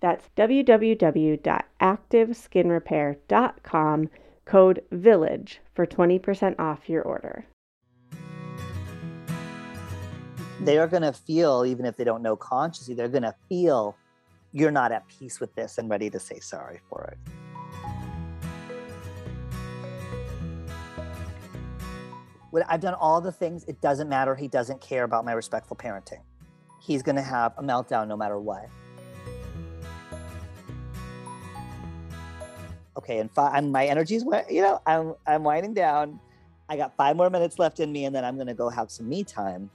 that's www.activeskinrepair.com code VILLAGE for 20% off your order. They are going to feel, even if they don't know consciously, they're going to feel you're not at peace with this and ready to say sorry for it. When I've done all the things, it doesn't matter. He doesn't care about my respectful parenting. He's going to have a meltdown no matter what. Okay, and five, I'm, my energy's, you know, I'm, I'm winding down. I got five more minutes left in me, and then I'm going to go have some me time.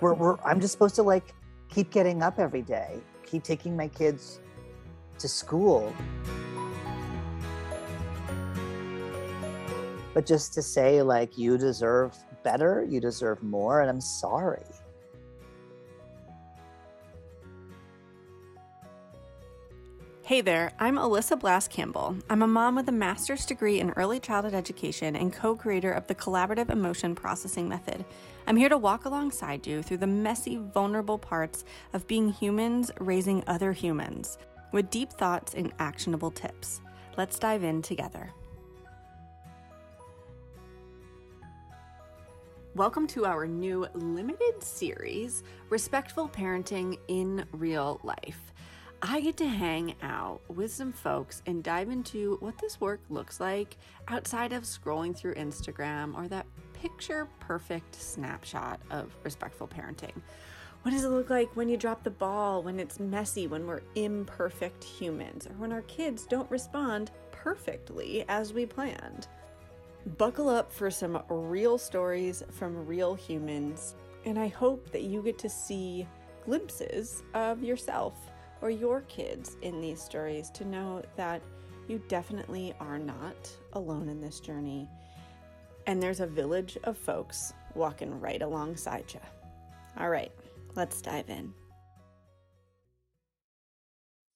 We're, we're, I'm just supposed to like keep getting up every day, keep taking my kids to school. But just to say, like, you deserve better, you deserve more, and I'm sorry. Hey there, I'm Alyssa Blask Campbell. I'm a mom with a master's degree in early childhood education and co creator of the Collaborative Emotion Processing Method. I'm here to walk alongside you through the messy, vulnerable parts of being humans raising other humans with deep thoughts and actionable tips. Let's dive in together. Welcome to our new limited series, Respectful Parenting in Real Life. I get to hang out with some folks and dive into what this work looks like outside of scrolling through Instagram or that picture perfect snapshot of respectful parenting. What does it look like when you drop the ball, when it's messy, when we're imperfect humans, or when our kids don't respond perfectly as we planned? Buckle up for some real stories from real humans, and I hope that you get to see glimpses of yourself or your kids in these stories to know that you definitely are not alone in this journey. And there's a village of folks walking right alongside you. All right, let's dive in.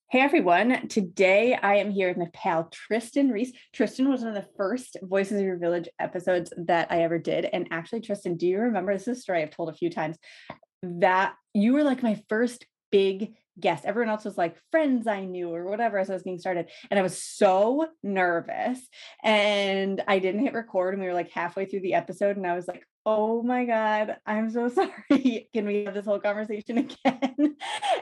Hey everyone, today I am here with my pal Trystan Reese. Trystan was one of the first Voices of Your Village episodes that I ever did. And actually, Trystan, do you remember this is a story I've told a few times that you were like my first big guest. Everyone else was like friends I knew or whatever as I was getting started. And I was so nervous. And I didn't hit record. And we were like halfway through the episode. And I was like, oh my God, I'm so sorry. Can we have this whole conversation again?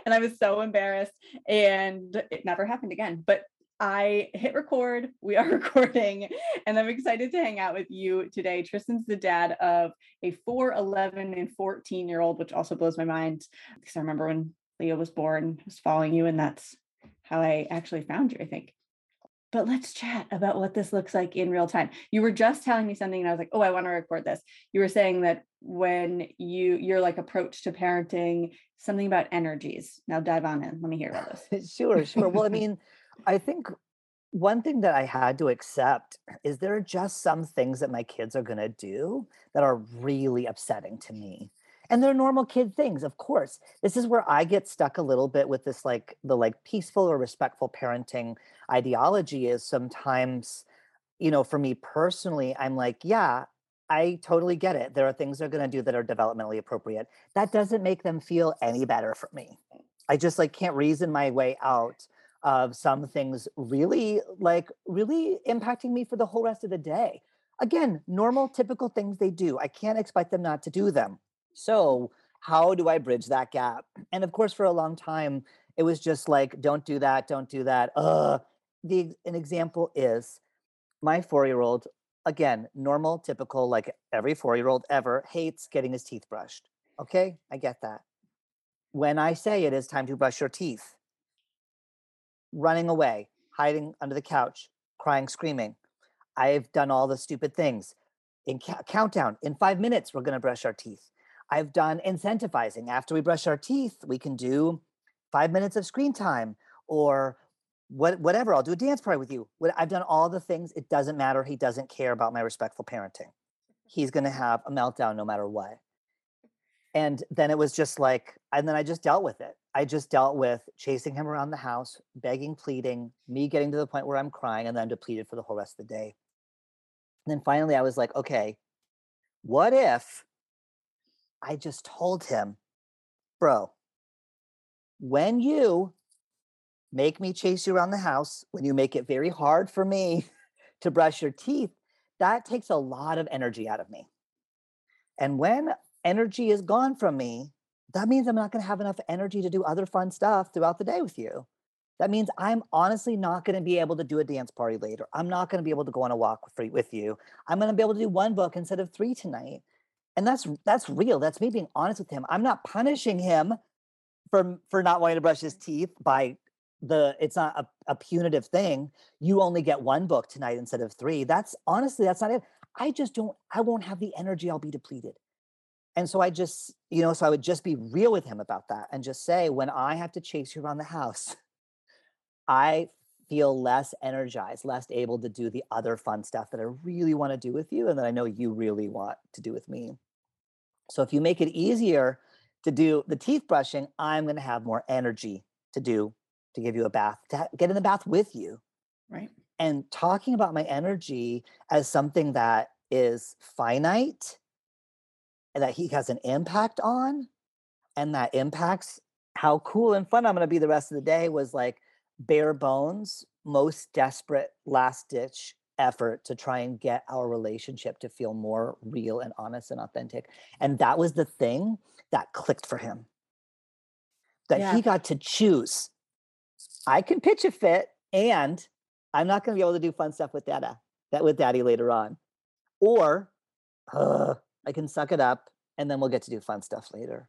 and I was so embarrassed. And it never happened again. But I hit record. We are recording, and I'm excited to hang out with you today. Trystan's the dad of a 4, 11, and 14 year old, which also blows my mind because I remember when Leo was born, was following you, and that's how I actually found you, I think. But let's chat about what this looks like in real time. You were just telling me something, and I was like, oh, I want to record this. You were saying that when you your like approach to parenting, something about energies. Now dive on in. Let me hear about this. sure, sure. Well, I mean, I think one thing that I had to accept is there are just some things that my kids are going to do that are really upsetting to me and they're normal kid things of course this is where i get stuck a little bit with this like the like peaceful or respectful parenting ideology is sometimes you know for me personally i'm like yeah I totally get it. There are things they're going to do that are developmentally appropriate. That doesn't make them feel any better for me. I just like can't reason my way out of some things really like really impacting me for the whole rest of the day. Again, normal typical things they do. I can't expect them not to do them. So, how do I bridge that gap? And of course for a long time it was just like don't do that, don't do that. Uh the an example is my 4-year-old again, normal typical like every 4-year-old ever hates getting his teeth brushed. Okay? I get that when I say it is time to brush your teeth, running away, hiding under the couch, crying, screaming. I've done all the stupid things. In ca- countdown, in five minutes, we're going to brush our teeth. I've done incentivizing. After we brush our teeth, we can do five minutes of screen time or what, whatever. I'll do a dance party with you. I've done all the things. It doesn't matter. He doesn't care about my respectful parenting. He's going to have a meltdown no matter what and then it was just like and then i just dealt with it i just dealt with chasing him around the house begging pleading me getting to the point where i'm crying and then depleted for the whole rest of the day and then finally i was like okay what if i just told him bro when you make me chase you around the house when you make it very hard for me to brush your teeth that takes a lot of energy out of me and when energy is gone from me, that means I'm not going to have enough energy to do other fun stuff throughout the day with you. That means I'm honestly not going to be able to do a dance party later. I'm not going to be able to go on a walk with, you. I'm going to be able to do one book instead of three tonight. And that's that's real. That's me being honest with him. I'm not punishing him for for not wanting to brush his teeth by the it's not a, a punitive thing. You only get one book tonight instead of three. That's honestly that's not it. I just don't I won't have the energy. I'll be depleted. And so I just, you know, so I would just be real with him about that and just say, when I have to chase you around the house, I feel less energized, less able to do the other fun stuff that I really want to do with you and that I know you really want to do with me. So if you make it easier to do the teeth brushing, I'm going to have more energy to do to give you a bath, to get in the bath with you. Right. And talking about my energy as something that is finite and that he has an impact on and that impacts how cool and fun I'm going to be the rest of the day was like bare bones, most desperate last ditch effort to try and get our relationship to feel more real and honest and authentic. And that was the thing that clicked for him. That yeah. he got to choose. I can pitch a fit and I'm not going to be able to do fun stuff with dada, that with daddy later on. Or uh, I can suck it up and then we'll get to do fun stuff later.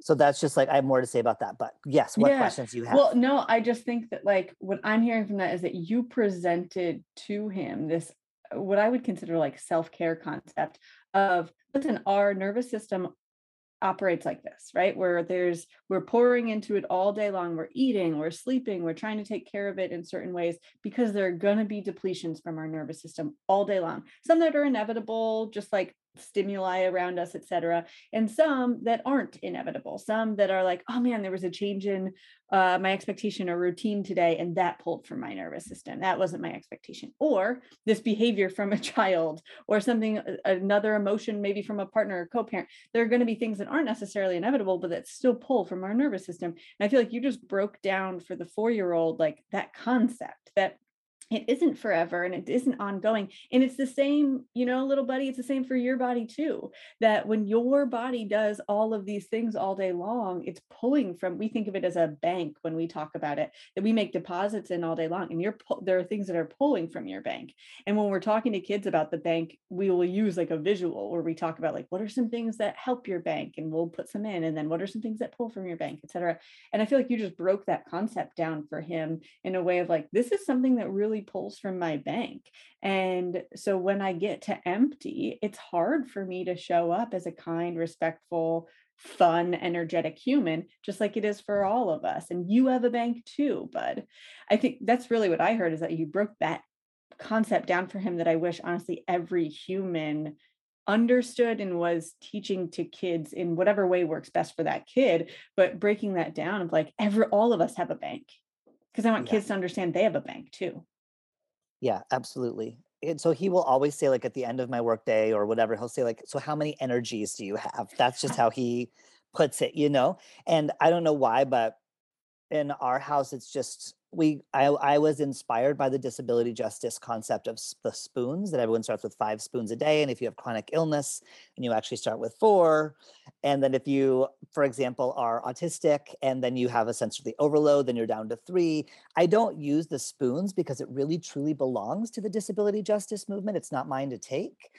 So that's just like I have more to say about that. But yes, what yeah. questions do you have? Well, no, I just think that like what I'm hearing from that is that you presented to him this uh, what I would consider like self-care concept of listen, our nervous system operates like this, right? Where there's we're pouring into it all day long. We're eating, we're sleeping, we're trying to take care of it in certain ways because there are going to be depletions from our nervous system all day long. Some that are inevitable, just like stimuli around us, etc., and some that aren't inevitable. Some that are like, oh man, there was a change in uh, my expectation or routine today, and that pulled from my nervous system. That wasn't my expectation. Or this behavior from a child, or something, another emotion, maybe from a partner or co-parent. There are going to be things that aren't necessarily inevitable, but that still pull from our nervous system. And I feel like you just broke down for the four-year-old like that concept that it isn't forever and it isn't ongoing and it's the same you know little buddy it's the same for your body too that when your body does all of these things all day long it's pulling from we think of it as a bank when we talk about it that we make deposits in all day long and you're there are things that are pulling from your bank and when we're talking to kids about the bank we will use like a visual where we talk about like what are some things that help your bank? and we'll put some in and then what are some things that pull from your bank? etc and i feel like you just broke that concept down for him in a way of like this is something that really pulls from my bank. And so when I get to empty, it's hard for me to show up as a kind, respectful, fun, energetic human, just like it is for all of us. And you have a bank too, bud. I think that's really what I heard is that you broke that concept down for him that I wish honestly every human understood and was teaching to kids in whatever way works best for that kid but breaking that down of like every all of us have a bank because i want yeah. kids to understand they have a bank too yeah absolutely and so he will always say like at the end of my workday or whatever he'll say like so how many energies do you have? That's just how he puts it you know and i don't know why but in our house it's just we I, I was inspired by the disability justice concept of the spoons that everyone starts with five spoons a day and if you have chronic illness and you actually start with four and then if you for example are autistic and then you have a sensory overload then you're down to three i don't use the spoons because it really truly belongs to the disability justice movement. It's not mine to take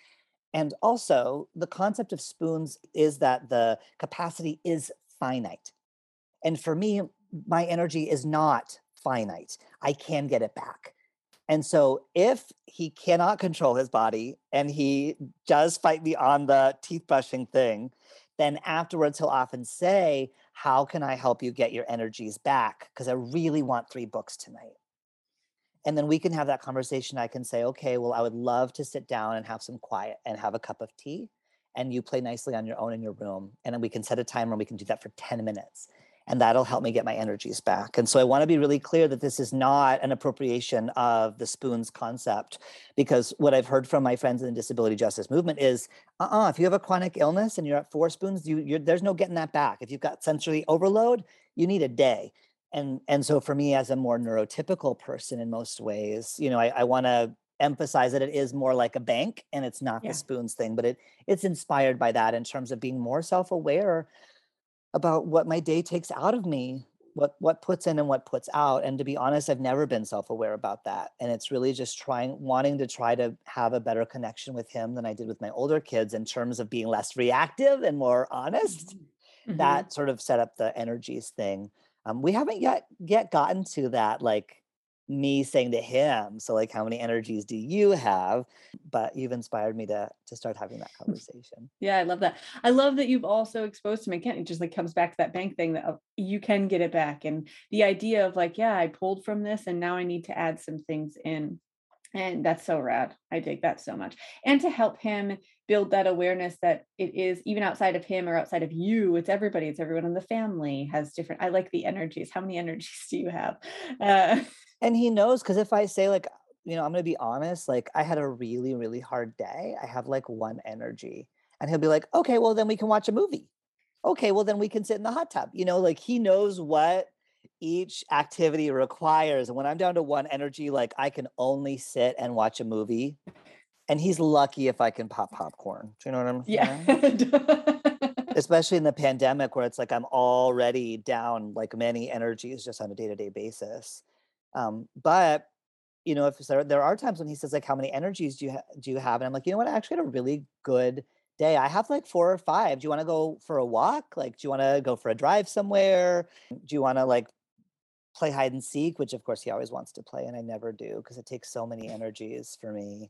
and also the concept of spoons is that the capacity is finite and for me my energy is not finite. I can get it back. And so if he cannot control his body and he does fight me on the teeth brushing thing, then afterwards he'll often say, How can I help you get your energies back? Because I really want three books tonight. And then we can have that conversation. I can say, Okay, well, I would love to sit down and have some quiet and have a cup of tea. And you play nicely on your own in your room. And then we can set a timer and we can do that for 10 minutes and that'll help me get my energies back. And so I want to be really clear that this is not an appropriation of the spoons concept, because what I've heard from my friends in the disability justice movement is, uh-uh, if you have a chronic illness and you're at four spoons, you, there's no getting that back. If you've got sensory overload, you need a day. And and so for me, as a more neurotypical person in most ways, you know, I, I want to emphasize that it is more like a bank and it's not yeah. the spoons thing, but it it's inspired by that in terms of being more self-aware about what my day takes out of me what what puts in and what puts out and to be honest i've never been self-aware about that and it's really just trying wanting to try to have a better connection with him than i did with my older kids in terms of being less reactive and more honest. Mm-hmm. that sort of set up the energies thing. Um, we haven't yet yet gotten to that like me saying to him so like how many energies do you have? But you've inspired me to to start having that conversation. Yeah i love that. I love that you've also exposed to me again it just like comes back to that bank thing that oh, you can get it back and the idea of like yeah i pulled from this and now i need to add some things in. And that's so rad i dig that so much. And to help him build that awareness that it is even outside of him or outside of you it's everybody it's everyone in the family has different i like the energies how many energies do you have? Uh, and he knows because if I say like, you know, I'm gonna be honest, like I had a really, really hard day. I have like one energy. And he'll be like, okay, well then we can watch a movie. Okay, well then we can sit in the hot tub. You know, like he knows what each activity requires. And when I'm down to one energy, like I can only sit and watch a movie. And he's lucky if I can pop popcorn. Do you know what I'm saying? Yeah. Especially in the pandemic where it's like I'm already down like many energies just on a day-to-day basis. Um, but you know, if there, there are times when he says like, "How many energies do you ha- do you have?" and I'm like, you know what, I actually had a really good day. I have like four or five. Do you want to go for a walk? Like, do you want to go for a drive somewhere? Do you want to like play hide and seek? Which of course he always wants to play, and I never do because it takes so many energies for me.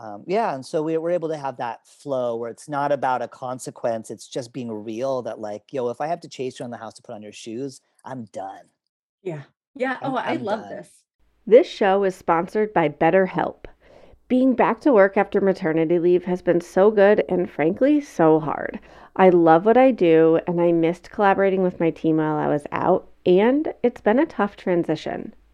Um, yeah, and so we, we're able to have that flow where it's not about a consequence. It's just being real. That like, yo, if I have to chase you around the house to put on your shoes, I'm done. Yeah. Yeah. I'm, oh, I I'm love done. this. This show is sponsored by BetterHelp. Being back to work after maternity leave has been so good and frankly so hard. I love what I do and I missed collaborating with my team while I was out, and it's been a tough transition.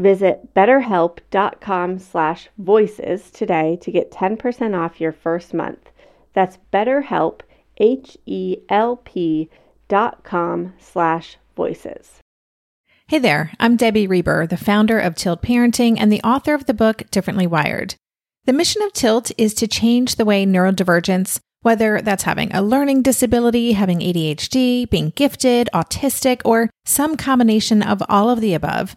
Visit betterhelp.com slash voices today to get 10% off your first month. That's betterhelp, H-E-L-P dot com slash voices. Hey there, I'm Debbie Reber, the founder of Tilt Parenting and the author of the book Differently Wired. The mission of Tilt is to change the way neurodivergence, whether that's having a learning disability, having ADHD, being gifted, autistic, or some combination of all of the above,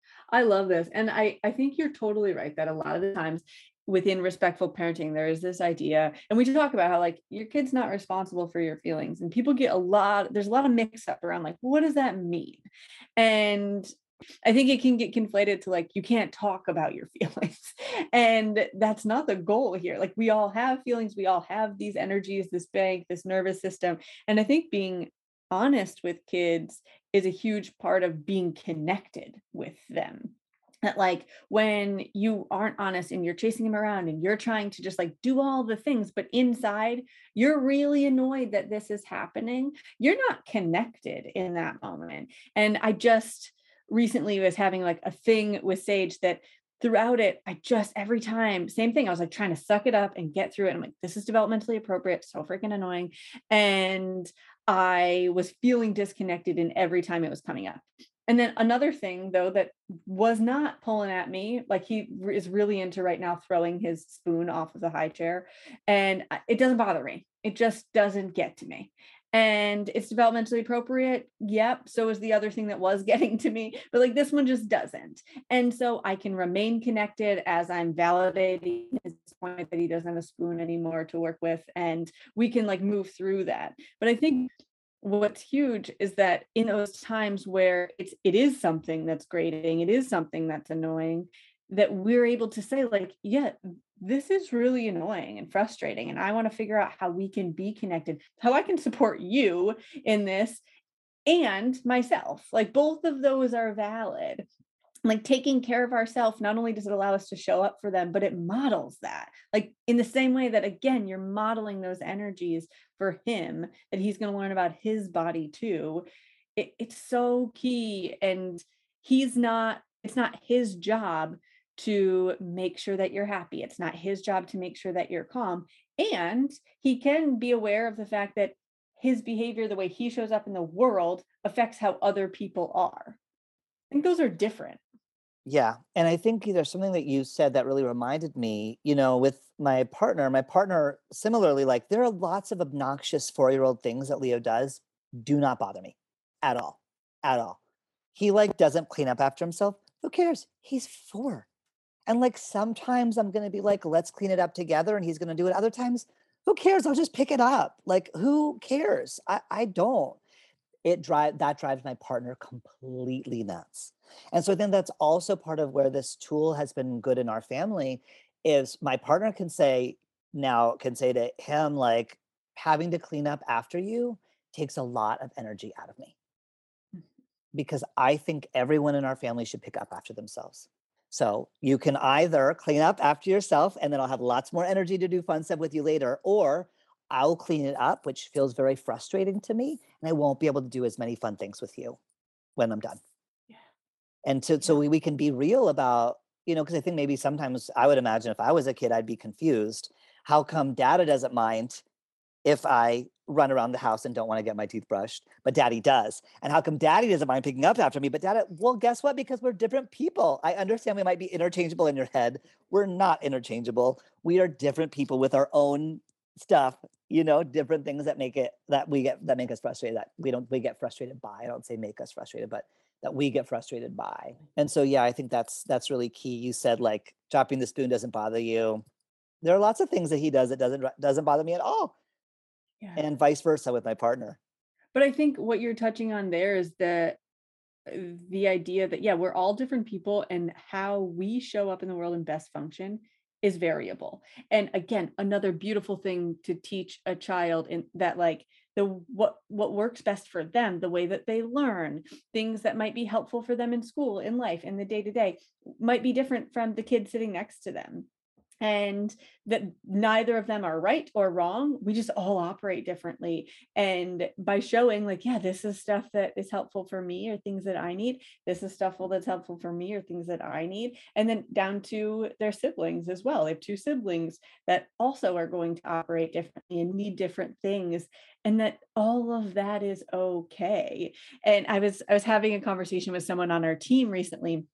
I love this. And I, I think you're totally right that a lot of the times within respectful parenting, there is this idea, and we talk about how like your kid's not responsible for your feelings. And people get a lot, there's a lot of mix up around like, what does that mean? And I think it can get conflated to like you can't talk about your feelings. And that's not the goal here. Like we all have feelings, we all have these energies, this bank, this nervous system. And I think being honest with kids is a huge part of being connected with them that like when you aren't honest and you're chasing them around and you're trying to just like do all the things but inside you're really annoyed that this is happening you're not connected in that moment and i just recently was having like a thing with Sage that throughout it, I just every time, same thing. I was like trying to suck it up and get through it. I'm like, this is developmentally appropriate, so freaking annoying. And I was feeling disconnected in every time it was coming up. And then another thing, though, that was not pulling at me, like he is really into right now throwing his spoon off of the high chair. And uh, it doesn't bother me. It just doesn't get to me and it's developmentally appropriate yep so is the other thing that was getting to me but like this one just doesn't. And so i can remain connected as i'm validating his point that he doesn't have a spoon anymore to work with and we can like move through that. But i think what's huge is that in those times where it's it is something that's grating it is something that's annoying that we're able to say like yeah this is really annoying and frustrating and i want to figure out how we can be connected how i can support you in this and myself like both of those are valid. Like taking care of ourselves not only does it allow us to show up for them but it models that like in the same way that again you're modeling those energies for him that he's going to learn about his body too it, it's so key and he's not it's not his job to make sure that you're happy. It's not his job to make sure that you're calm. And he can be aware of the fact that his behavior, the way he shows up in the world, affects how other people are. I think those are different. Yeah. And I think there's something that you said that really reminded me, you know, with my partner, my partner, similarly, like there are lots of obnoxious four year old things that Leo does, do not bother me at all, at all. He like doesn't clean up after himself. Who cares? He's four. And like sometimes I'm going to be like, let's clean it up together. And he's going to do it. Other times, who cares? I'll just pick it up. Like, who cares? I, I don't. It drive that drives my partner completely nuts. And so I think that's also part of where this tool has been good in our family is my partner can say now can say to him like having to clean up after you takes a lot of energy out of me mm. because I think everyone in our family should pick up after themselves. So you can either clean up after yourself and then I'll have lots more energy to do fun stuff with you later, or I'll clean it up, which feels very frustrating to me. And I won't be able to do as many fun things with you when I'm done. Yeah. And so, yeah. so we, we can be real about, you know, because I think maybe sometimes I would imagine if I was a kid, I'd be confused. How come data doesn't mind if I run around the house and don't want to get my teeth brushed, but daddy does. And how come daddy doesn't mind picking up after me? But daddy, well, guess what? Because we're different people. I understand we might be interchangeable in your head. We're not interchangeable. We are different people with our own stuff, you know, different things that make it that we get that make us frustrated, that we don't we get frustrated by. I don't say make us frustrated, but that we get frustrated by. And so yeah, I think that's that's really key. You said like chopping the spoon doesn't bother you. There are lots of things that he does that doesn't doesn't bother me at all yeah. and vice versa with my partner. But I think what you're touching on there is that uh, the idea that yeah, we're all different people and how we show up in the world and best function is variable. And again, another beautiful thing to teach a child in that like the what what works best for them, the way that they learn, things that might be helpful for them in school, in life, in the day to day might be different from the kid sitting next to them and that neither of them are right or wrong we just all operate differently. And by showing like yeah this is stuff that is helpful for me or things that i need this is stuff that's helpful for me or things that i need and then down to their siblings as well they have two siblings that also are going to operate differently and need different things and that all of that is okay. And i was i was having a conversation with someone on our team recently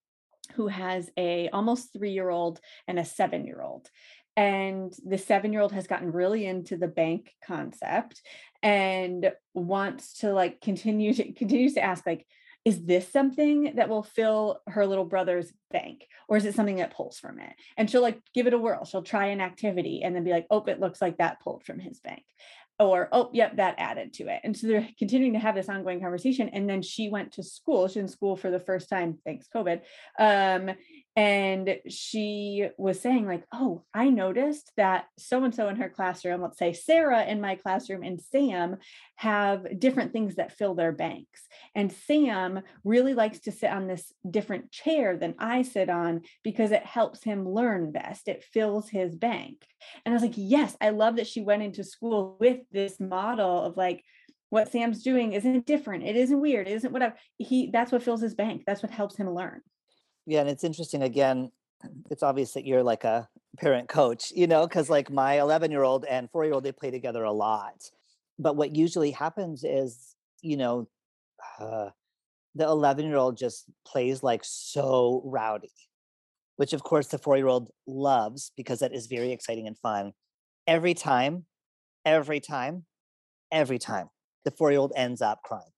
who has a almost three year old and a seven year old and the seven year old has gotten really into the bank concept and wants to like continue to continues to ask like is this something that will fill her little brother's bank or is it something that pulls from it? And she'll like give it a whirl. She'll try an activity and then be like oh it looks like that pulled from his bank or oh yep that added to it. And so they're continuing to have this ongoing conversation and then she went to school she's in school for the first time thanks covid um, and she was saying like oh i noticed that so and so in her classroom let's say sarah in my classroom and sam have different things that fill their banks and sam really likes to sit on this different chair than i sit on because it helps him learn best it fills his bank. And i was like yes i love that she went into school with this model of like what sam's doing isn't different it isn't weird it isn't whatever he that's what fills his bank that's what helps him learn yeah, and it's interesting again, it's obvious that you're like a parent coach, you know, because like my 11 year old and four year old, they play together a lot. But what usually happens is, you know, uh, the 11 year old just plays like so rowdy, which of course the four year old loves because that is very exciting and fun. Every time, every time, every time, the four year old ends up crying.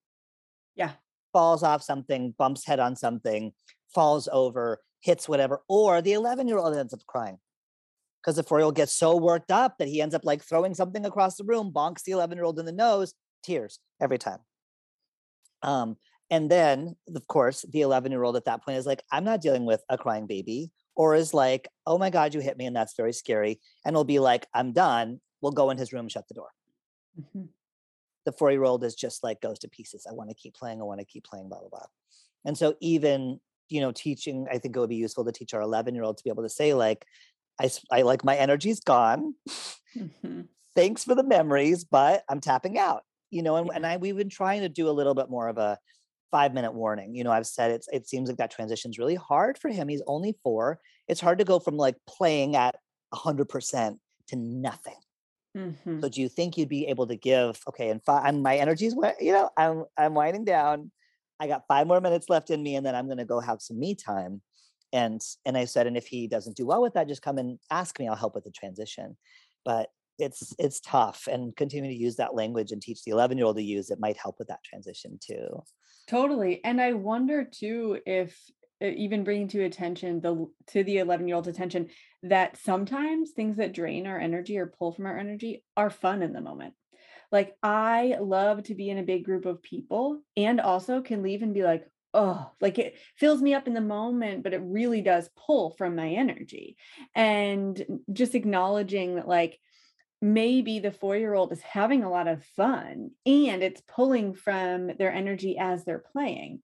Yeah. Falls off something, bumps head on something, falls over, hits whatever, or the 11 year old ends up crying because the four year old gets so worked up that he ends up like throwing something across the room, bonks the 11 year old in the nose, tears every time. Um, and then, of course, the 11 year old at that point is like, I'm not dealing with a crying baby, or is like, oh my God, you hit me, and that's very scary. And will be like, I'm done. We'll go in his room, shut the door. Mm-hmm. The four year old is just like, goes to pieces. I want to keep playing. I want to keep playing, blah, blah, blah. And so, even you know teaching i think it would be useful to teach our 11 year old to be able to say like i, I like my energy's gone mm-hmm. thanks for the memories but i'm tapping out you know and, yeah. and i we've been trying to do a little bit more of a five minute warning you know i've said it's it seems like that transition is really hard for him he's only four it's hard to go from like playing at 100% to nothing mm-hmm. so do you think you'd be able to give okay and five my energy's you know i'm i'm winding down I got five more minutes left in me, and then I'm going to go have some me time. And and I said, and if he doesn't do well with that, just come and ask me. I'll help with the transition. But it's it's tough, and continuing to use that language and teach the 11 year old to use it might help with that transition too. Totally, and I wonder too if Uh, even bringing to attention the to the 11 year old's attention that sometimes things that drain our energy or pull from our energy are fun in the moment like I love to be in a big group of people and also can leave and be like, oh, like it fills me up in the moment, but it really does pull from my energy. And just acknowledging that, like, maybe the four year old is having a lot of fun and it's pulling from their energy as they're playing.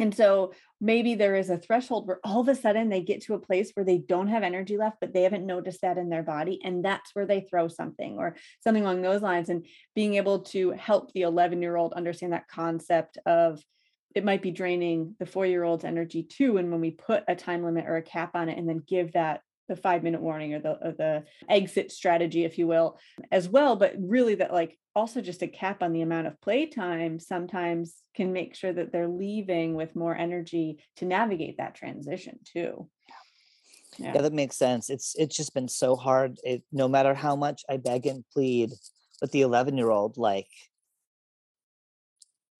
And so maybe there is a threshold where all of a sudden they get to a place where they don't have energy left, but they haven't noticed that in their body. And that's where they throw something or something along those lines. And being able to help the 11 year old understand that concept of it might be draining the four year old's energy too. And when we put a time limit or a cap on it and then give that the five minute warning or the or the exit strategy, if you will, as well. But really, that like also just a cap on the amount of playtime sometimes can make sure that they're leaving with more energy to navigate that transition too. Yeah. yeah, that makes sense. It's it's just been so hard. It no matter how much I beg and plead with the 11 year old, like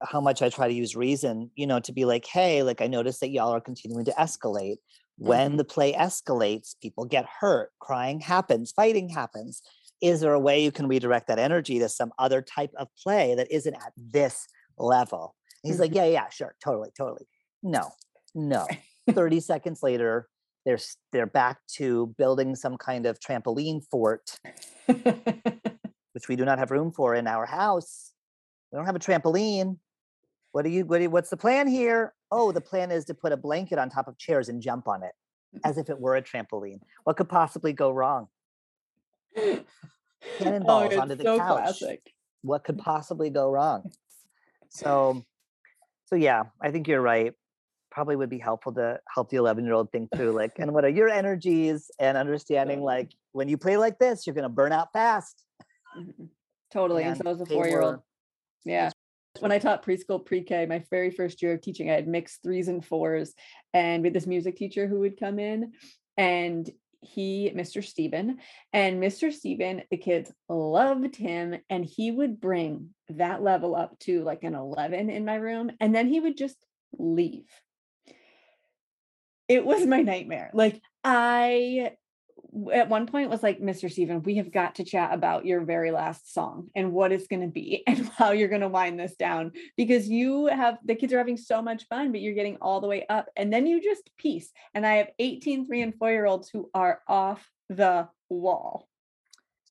how much I try to use reason, you know, to be like, hey, like I noticed that y'all are continuing to escalate. When mm-hmm. the play escalates, people get hurt, crying happens, fighting happens. Is there a way you can redirect that energy to some other type of play that isn't at this level? And he's mm-hmm. like, Yeah, yeah, sure, totally, totally. No, no. 30 seconds later, they're they're back to building some kind of trampoline fort which we do not have room for in our house we don't have a trampoline what do you what do you, what's the plan here oh the plan is to put a blanket on top of chairs and jump on it as if it were a trampoline what could possibly go wrong oh, Cannonballs it's onto the so couch. classic. what could possibly go wrong so so yeah i think you're right probably would be helpful to help the 11 year old think through like and what are your energies and understanding like when you play like this you're going to burn out fast. Totally. And and so as a four year old. Yeah. When I taught preschool pre K, my very first year of teaching, I had mixed threes and fours. And with this music teacher who would come in and he, Mr. Steven, and Mr. Steven, the kids loved him. And he would bring that level up to like an 11 in my room. And then he would just leave. It was my nightmare. Like, I at one point was like, Mr. Steven, we have got to chat about your very last song and what it's going to be and how you're going to wind this down because you have the kids are having so much fun, but you're getting all the way up and then you just peace. And I have 18, three, and four year olds who are off the wall.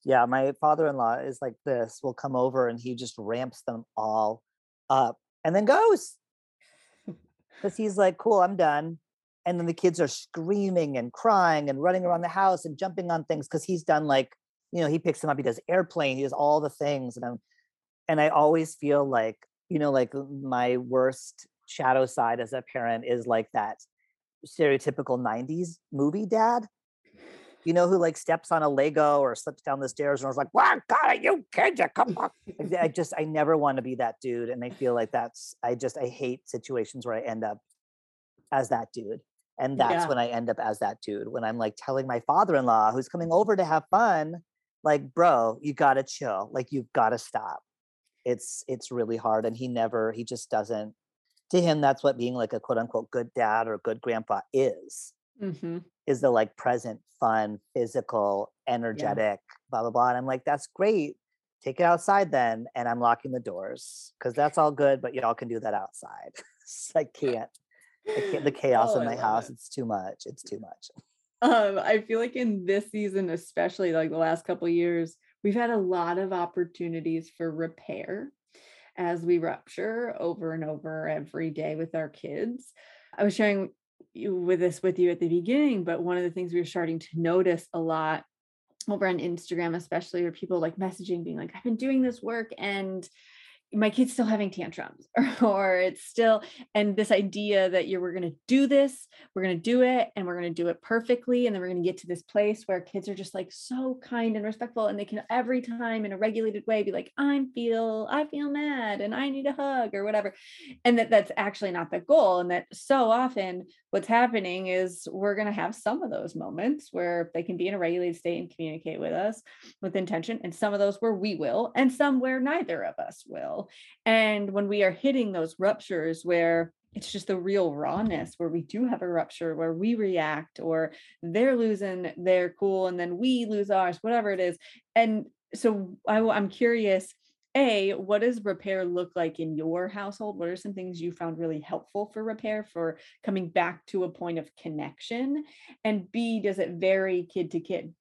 yeah my father-in-law is like this will come over and he just ramps them all up and then goes because he's like cool i'm done and then the kids are screaming and crying and running around the house and jumping on things because he's done like you know he picks them up he does airplane he does all the things and i'm and i always feel like you know like uh, my worst shadow side as a parent is like that stereotypical 90s movie dad you know who like steps on a lego or slips down the stairs and i was like wow god are you kids come on. I just i never want to be that dude and i feel like that's i just i hate situations where i end up as that dude and that's Yeah. when i end up as that dude when i'm like telling my father-in-law who's coming over to have fun like bro you gotta chill like you've gotta stop it's it's really hard and he never he just doesn't to him that's what being like a quote unquote good dad or good grandpa is Mhm. is the like present fun physical energetic blah blah blah and i'm like that's great take it outside then and i'm locking the doors because that's all good but y'all can do that outside I can't, the chaos Oh, in my house it. it's too much it's too much Um, I feel like in this season, especially like the last couple of years, we've had a lot of opportunities for repair as we rupture over and over every day with our kids. I was sharing with this with you at the beginning, but one of the things we were starting to notice a lot over on Instagram, especially, are people like messaging, being like, I've been doing this work and my kid's still having tantrums or, it's still and this idea that you're we're going to do this we're going to do it and we're going to do it perfectly and then we're going to get to this place where kids are just like so kind and respectful and they can every time in a regulated way be like i'm feel i feel mad and i need a hug or whatever and that that's actually not the goal and that so often what's happening is we're going to have some of those moments where they can be in a regulated state and communicate with us with intention and some of those where we will and some where neither of us will and when we are hitting those ruptures where it's just the real rawness where we do have a rupture where we react or they're losing their cool and then we lose ours whatever it is and so I, am curious a what does repair look like in your household? What are some things you found really helpful for repair for coming back to a point of connection? And b does it vary kid to kid?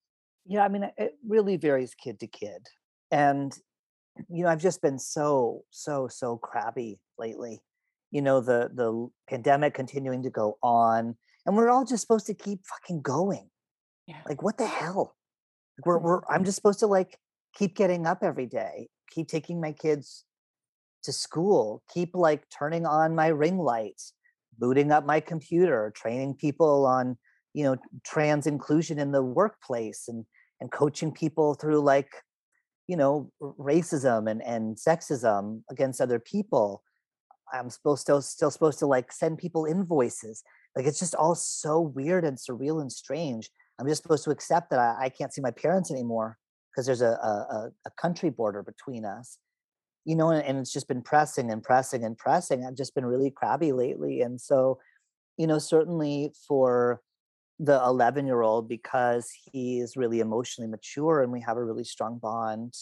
Yeah i mean it really varies kid to kid and you know i've just been so so so crabby lately you know the the pandemic continuing to go on and we're all just supposed to keep fucking going Yeah. like what the hell Like, we're, Mhm. we're i'm just supposed to like keep getting up every day keep taking my kids to school keep like turning on my ring lights booting up my computer training people on you know trans inclusion in the workplace and and coaching people through like you know racism and and sexism against other people i'm supposed to still supposed to like send people invoices. Like it's just all so weird and surreal and strange. I'm just supposed to accept that i, I can't see my parents anymore because there's a, a a country border between us you know and, and it's just been pressing and pressing and pressing. I've just been really crabby lately and so you know certainly for the 11 year old because he is really emotionally mature and we have a really strong bond.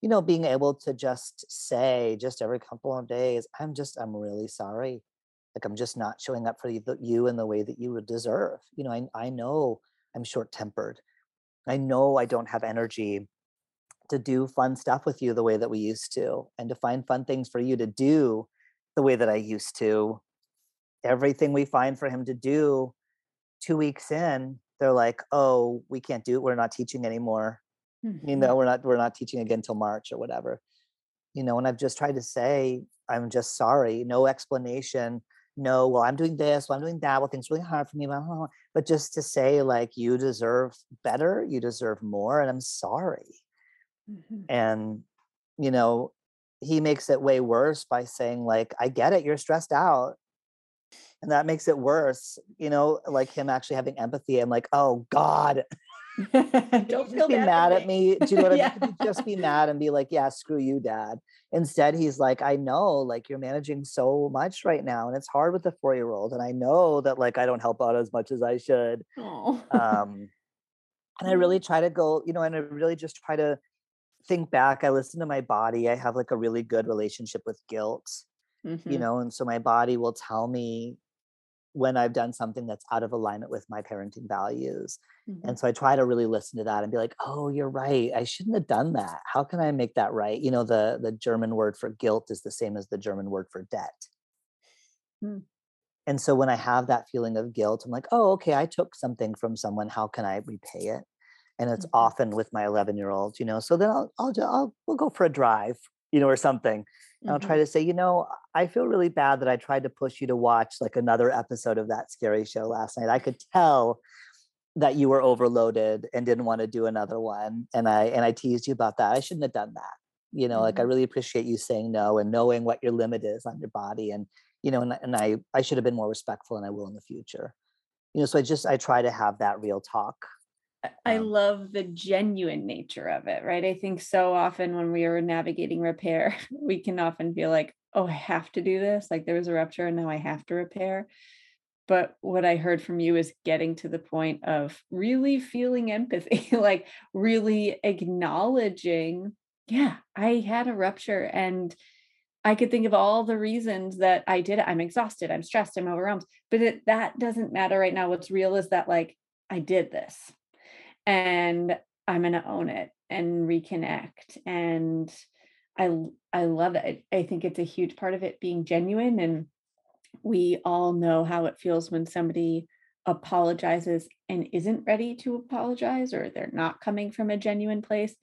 You know being able to just say just every couple of days i'm just i'm really sorry. Like i'm just not showing up for you, in the way that you would deserve. You know i, I know i'm short tempered i know i don't have energy to do fun stuff with you the way that we used to and to find fun things for you to do the way that i used to. Everything we find for him to do two weeks in they're like oh we can't do it we're not teaching anymore mm-hmm. you know we're not we're not teaching again till march or whatever you know and i've just tried to say i'm just sorry no explanation no well i'm doing this well i'm doing that well things really hard for me but just to say like you deserve better you deserve more and i'm sorry mm-hmm. and you know he makes it way worse by saying like i get it you're stressed out and that makes it worse you know like him actually having empathy i'm like oh god don't feel be mad at me. Do you know what yeah. I mean? Just be mad and be like, yeah, screw you, dad. Instead, he's like, I know, like you're managing so much right now, and it's hard with a four year old. And I know that like I don't help out as much as I should. Oh. Um, and I really try to go, you know, and I really just try to think back. I listen to my body. I have like a really good relationship with guilt, mm-hmm. you know, and so my body will tell me when I've done something that's out of alignment with my parenting values. Mm-hmm. And so I try to really listen to that and be like, "Oh, you're right. I shouldn't have done that. How can I make that right?" You know, the the German word for guilt is the same as the German word for debt. Mm. And so when I have that feeling of guilt, I'm like, "Oh, okay, I took something from someone. How can I repay it?" And it's mm-hmm. often with my 11 year old, you know. So then I'll I'll, I'll we'll go for a drive, you know, or something and I'll try mm-hmm. to say, you know, I feel really bad that I tried to push you to watch like another episode of that scary show last night. I could tell that you were overloaded and didn't want to do another one. And I and I teased you about that. I shouldn't have done that. You know, mm-hmm. like I mm-hmm. really appreciate you saying no and knowing what your limit is on your body. And, you know, and, and I I should have been more respectful and I will in the future. You know, so I just I try to have that real talk I um, love the genuine nature of it, right? I think so often when we are navigating repair, we can often feel like, oh, I have to do this. Like there was a rupture and now I have to repair. But what I heard from you is getting to the point of really feeling empathy, like really acknowledging, yeah, I had a rupture and I could think of all the reasons that I did it. I'm exhausted, I'm stressed, I'm overwhelmed. But it, that doesn't matter right now. What's real is that, like, I did this and I'm going to own it and reconnect. And I I love it. I think it's a huge part of it being genuine and we all know how it feels when somebody apologizes and isn't ready to apologize or they're not coming from a genuine place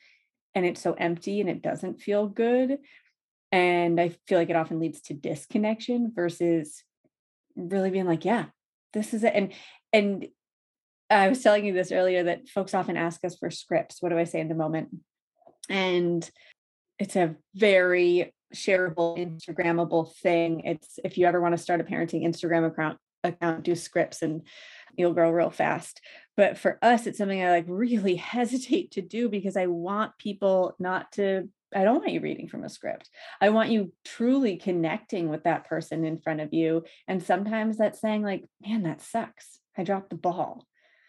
and it's so empty and it doesn't feel good and i feel like it often leads to disconnection versus really being like yeah this is it and and I was telling you this earlier that folks often ask us for scripts. What do I say in the moment? And it's a very shareable, Instagrammable thing. It's if you ever want to start a parenting Instagram account, account, do scripts and you'll grow real fast. But for us, it's something I like really hesitate to do because I want people not to I don't want you reading from a script. I want you truly connecting with that person in front of you. And sometimes that's saying, like, man, that sucks. I dropped the ball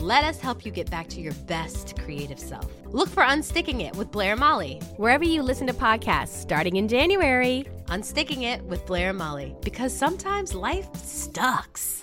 Let us help you get back to your best creative self. Look for Unsticking It with Blair and Molly, wherever you listen to podcasts starting in January. Unsticking It with Blair and Molly, because sometimes life sucks.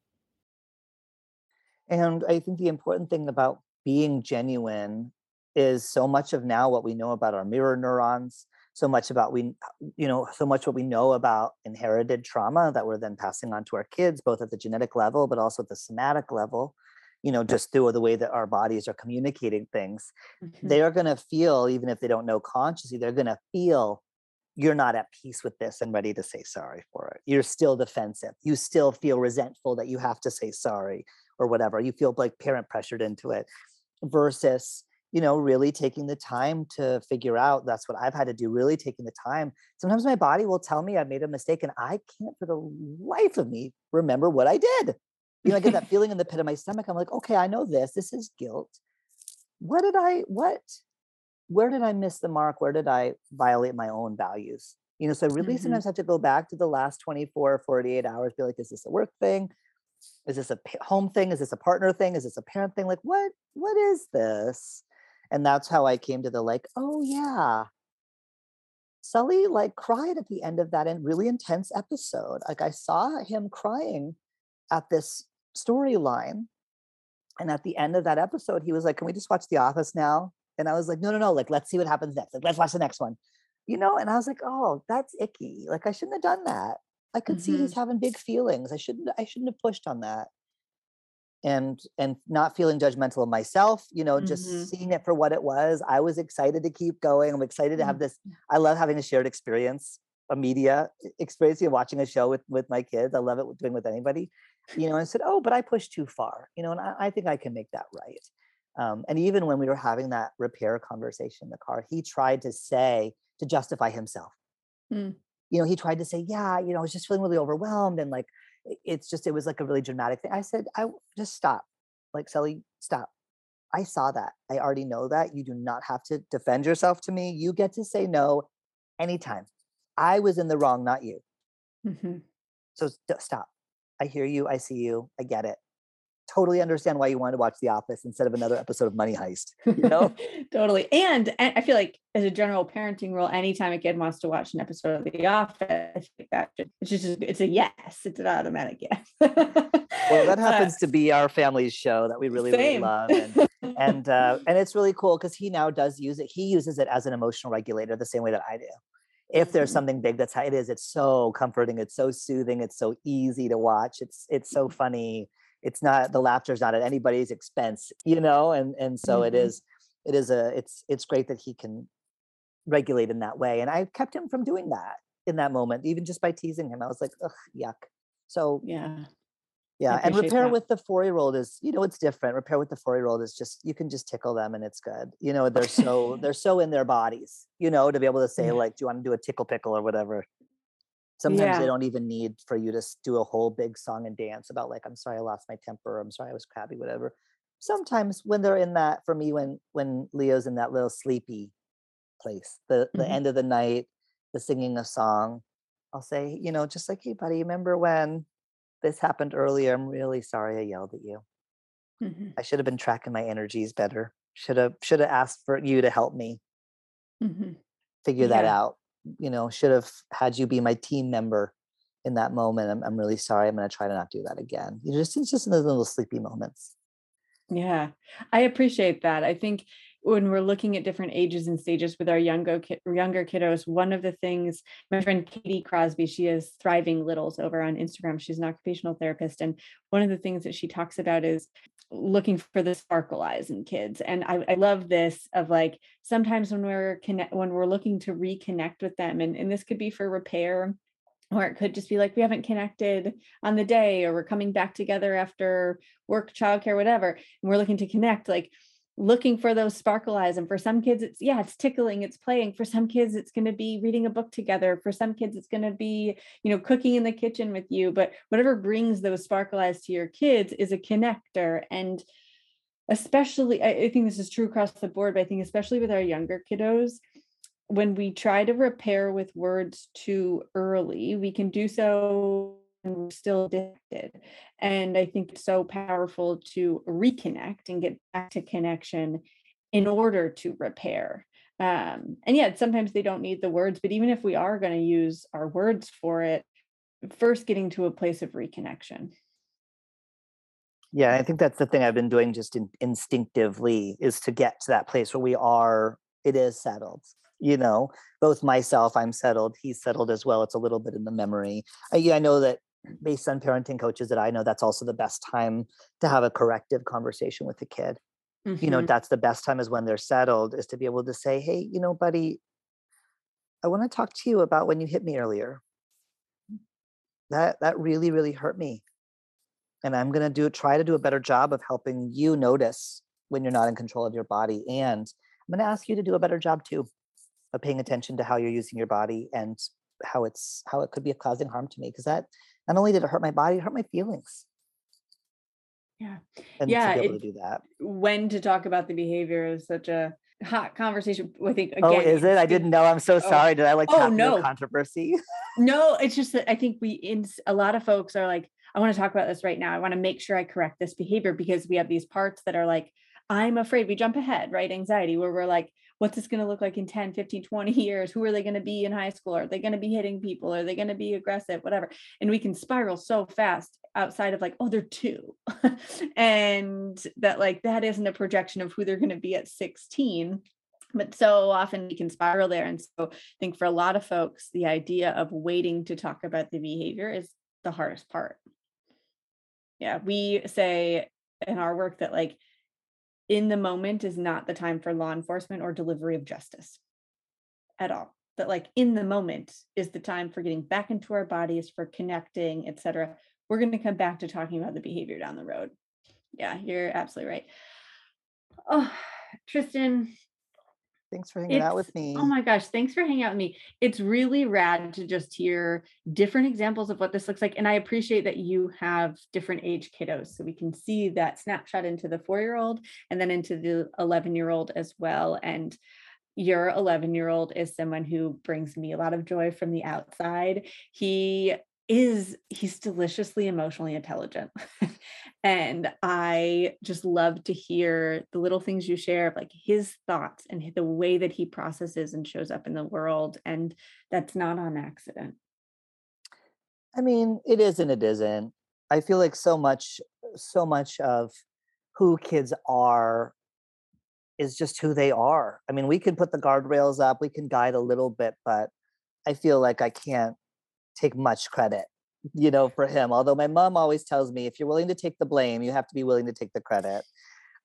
And I think the important thing about being genuine is so much of now what we know about our mirror neurons, so much about we you know so much what we know about inherited trauma that we're then passing on to our kids both at the genetic level but also at the somatic level you know just through the way that our bodies are communicating things. Mm-hmm. they are going to feel even if they don't know consciously they're going to feel you're not at peace with this and ready to say sorry for it. You're still defensive. You still feel resentful that you have to say sorry or whatever you feel like parent pressured into it versus you know really taking the time to figure out that's what i've had to do really taking the time. Sometimes my body will tell me i made a mistake and i can't for the life of me remember what i did. You know i get that feeling in the pit of my stomach i'm like okay i know this this is guilt. What did i what where did i miss the mark? Where did i violate my own values? You know so i really mm-hmm. sometimes have to go back to the last 24 48 hours be like is this a work thing is this a home thing? Is this a partner thing? Is this a parent thing? Like what what is this? And that's how i came to the like oh yeah. Sully like cried at the end of that and really intense episode. Like i saw him crying at this storyline and at the end of that episode he was like can we just watch the office now? And i was like no no no. Like let's see what happens next. Like let's watch the next one. You know? And i was like oh that's icky. Like i shouldn't have done that I could mm-hmm. see he's having big feelings. I shouldn't I shouldn't have pushed on that. And and not feeling judgmental of myself, you know, just mm-hmm. seeing it for what it was. I was excited to keep going. I'm excited to have mm-hmm. this. I love having a shared experience, a media experience, you know, watching a show with with my kids. I love it doing with anybody. You know, I said, oh, but I pushed too far, you know, and I, I think I can make that right. Um, and even when we were having that repair conversation in the car, he tried to say to justify himself. Mm you know, he tried to say, yeah, you know, I was just feeling really overwhelmed and like it's just it was like a really dramatic thing. I said, I just stop. Like Sully, stop. I saw that. I already know that. You do not have to defend yourself to me. You get to say no anytime. I was in the wrong, not you. Mm-hmm. So st- stop. I hear you. I see you. I get it totally understand why you want to watch The Office instead of another episode of Money Heist. You know, totally. And, I feel like as a general parenting rule, anytime a kid wants to watch an episode of The Office, that it's just it's a yes. It's an automatic yes. well, that happens uh, to be our family's show that we really, really love, and and uh, and it's really cool because he now does use it. He uses it as an emotional regulator the same way that I do if there's mm-hmm. something big that's how it is it's so comforting it's so soothing it's so easy to watch it's it's so mm-hmm. funny it's not the laughter is not at anybody's expense you know and and so mm-hmm. it is it is a it's it's great that he can regulate in that way and i kept him from doing that in that moment even just by teasing him i was like ugh yuck so yeah yeah and repair that. with the four year old is you know it's different repair with the four year old is just you can just tickle them and it's good you know they're so they're so in their bodies you know to be able to say like do you want to do a tickle pickle or whatever sometimes yeah. they don't even need for you to do a whole big song and dance about like i'm sorry i lost my temper i'm sorry i was crabby whatever sometimes when they're in that for me when when leo's in that little sleepy place the the mm-hmm. end of the night the singing a song i'll say you know just like hey buddy remember when this happened earlier i'm really sorry i yelled at you mm-hmm. i should have been tracking my energies better should have should have asked for you to help me mm-hmm. figure yeah. that out you know, should have had you be my team member in that moment. I'm, I'm really sorry. I'm going to try to not do that again. You just, it's just in those little sleepy moments. Yeah, I appreciate that. I think when we're looking at different ages and stages with our younger younger kiddos, one of the things my friend Katie Crosby, she has Thriving Littles over on Instagram. She's an occupational therapist, and one of the things that she talks about is looking for the sparkle eyes in kids and I, I love this of like sometimes when we're connect when we're looking to reconnect with them and, and this could be for repair or it could just be like we haven't connected on the day or we're coming back together after work childcare whatever and we're looking to connect like looking for those sparkle eyes and for some kids it's yeah it's tickling it's playing. For some kids it's going to be reading a book together. For some kids it's going to be you know cooking in the kitchen with you. But whatever brings those sparkle eyes to your kids is a connector. And especially I, think this is true across the board but i think especially with our younger kiddos when we try to repair with words too early, we can do so we're still addicted. And I think it's so powerful to reconnect and get back to connection in order to repair. Um, and yeah, sometimes they don't need the words, but even if we are going to use our words for it, first getting to a place of reconnection. Yeah, I think that's the thing I've been doing just in, instinctively is to get to that place where we are, it is settled you know both myself i'm settled he's settled as well it's a little bit in the memory I, I know that based on parenting coaches that i know that's also the best time to have a corrective conversation with the kid mm-hmm. you know mm-hmm. that's the best time is when they're settled is to be able to say hey you know buddy i want to talk to you about when you hit me earlier that that really really hurt me and i'm going to do try to do a better job of helping you notice when you're not in control of your body and i'm going to ask you to do a better job too of paying attention to how you're using your body and how it's how it could be causing harm to me because that not only did it hurt my body it hurt my feelings. Yeah. And yeah to be able it, to do that. when to talk about the behavior is such a hot conversation i think oh, again, oh is it? I didn't know. I'm so oh, sorry. Did i like oh no. controversy? No it's just that i think we in a lot of folks are like i want to talk about this right now. I want to make sure i correct this behavior because we have these parts that are like i'm afraid we jump ahead right? Anxiety where we're like what's this going to look like in 10 15 20 years? Who are they going to be in high school? Are they going to be hitting people? Are they going to be aggressive? Whatever. And we can spiral so fast outside of like oh they're two. And that like that isn't a projection of who they're going to be at 16 but so often we can spiral there. And so i think for a lot of folks the idea of waiting to talk about the behavior is the hardest part. Yeah we say in our work that like in the moment is not the time for law enforcement or delivery of justice at all. That like in the moment is the time for getting back into our bodies for connecting etc we're going to come back to talking about the behavior down the road. Yeah you're absolutely right. Oh Trystan Thanks for hanging it's, out with oh me. Oh my gosh, thanks for hanging out with me. It's really rad to just hear different examples of what this looks like. And I appreciate that you have different age kiddos. So we can see that snapshot into the four year old and then into the 11 year old as well. And your 11 year old is someone who brings me a lot of joy from the outside. He is he's deliciously emotionally intelligent. And i just love to hear the little things you share of like his thoughts and the way that he processes and shows up in the world and that's not on accident. I mean it is and it isn't. I feel like so much so much of who kids are is just who they are. I mean we can put the guardrails up we can guide a little bit but i feel like i can't take much credit you know for him although my mom always tells me if you're willing to take the blame you have to be willing to take the credit.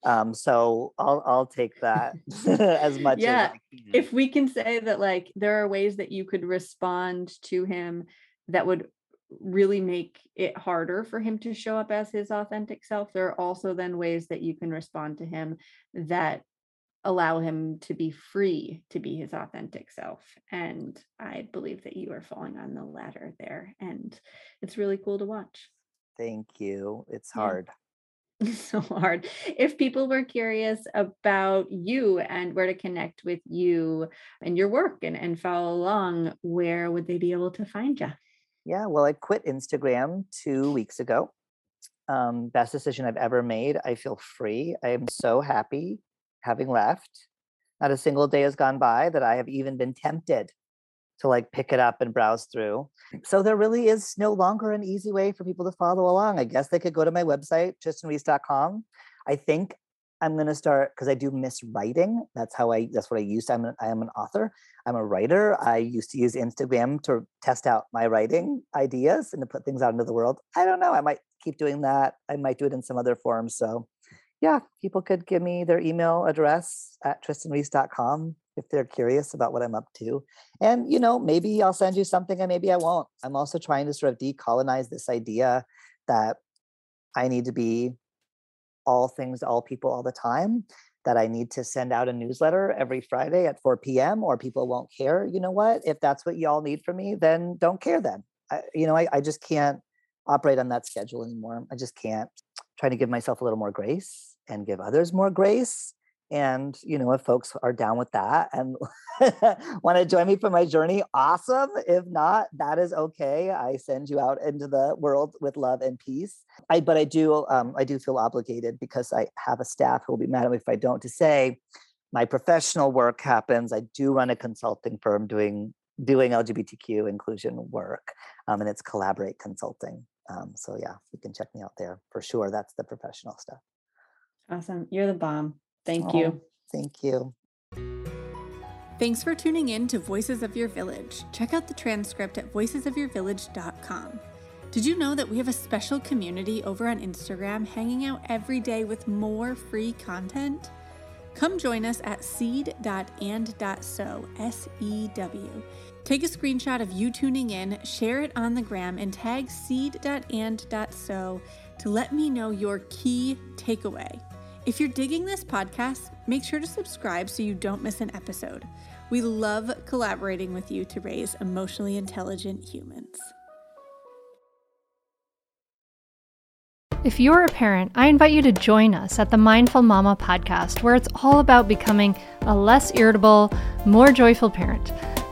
Um so i'll i'll take that as much yeah as if we can say that like there are ways that you could respond to him that would really make it harder for him to show up as his authentic self there are also then ways that you can respond to him that allow him to be free to be his authentic self. And I believe that you are falling on the latter there. And it's really cool to watch. Thank you. It's hard. Yeah. so hard. If people were curious about you and where to connect with you and your work and, and follow along, where would they be able to find you? Yeah, well, I quit Instagram two weeks ago. Um, best decision I've ever made. I feel free. I am so happy having left, not a single day has gone by that I have even been tempted to like pick it up and browse through. So there really is no longer an easy way for people to follow along. I guess they could go to my website, trystanreese.com. I think I'm going to start because I do miss writing. That's how I, that's what I used. I'm, an, I am an author. I'm a writer. I used to use Instagram to test out my writing ideas and to put things out into the world. I don't know. I might keep doing that. I might do it in some other form. So, yeah, people could give me their email address at trystanreese.com if they're curious about what I'm up to. And, you know, maybe I'll send you something and maybe I won't. I'm also trying to sort of decolonize this idea that I need to be all things all people all the time that I need to send out a newsletter every Friday at 4 p.m. or people won't care. You know what? If that's what y'all need from me, then don't care then. I, you know, I, I just can't operate on that schedule anymore. I just can't. Try to give myself a little more grace and give others more grace and you know if folks are down with that and want to join me for my journey awesome. If not that is okay. I send you out into the world with love and peace. I but i do um, i do feel obligated because i have a staff who will be mad at me if i don't to say my professional work happens. I do run a consulting firm doing doing lgbtq inclusion work um, and it's collaborate consulting um, so yeah you can check me out there for sure that's the professional stuff awesome you're the bomb Thank Oh, you. Thank you. Thanks for tuning in to Voices of Your Village. Check out the transcript at voicesofyourvillage.com. Did you know that we have a special community over on Instagram hanging out every day with more free content? Come join us at seed.and.sew, S E W. Take a screenshot of you tuning in, share it on the gram, and tag seed.and.sew to let me know your key takeaway. If you're digging this podcast, make sure to subscribe so you don't miss an episode. We love collaborating with you to raise emotionally intelligent humans. If you're a parent, I invite you to join us at the Mindful Mama podcast, where it's all about becoming a less irritable, more joyful parent.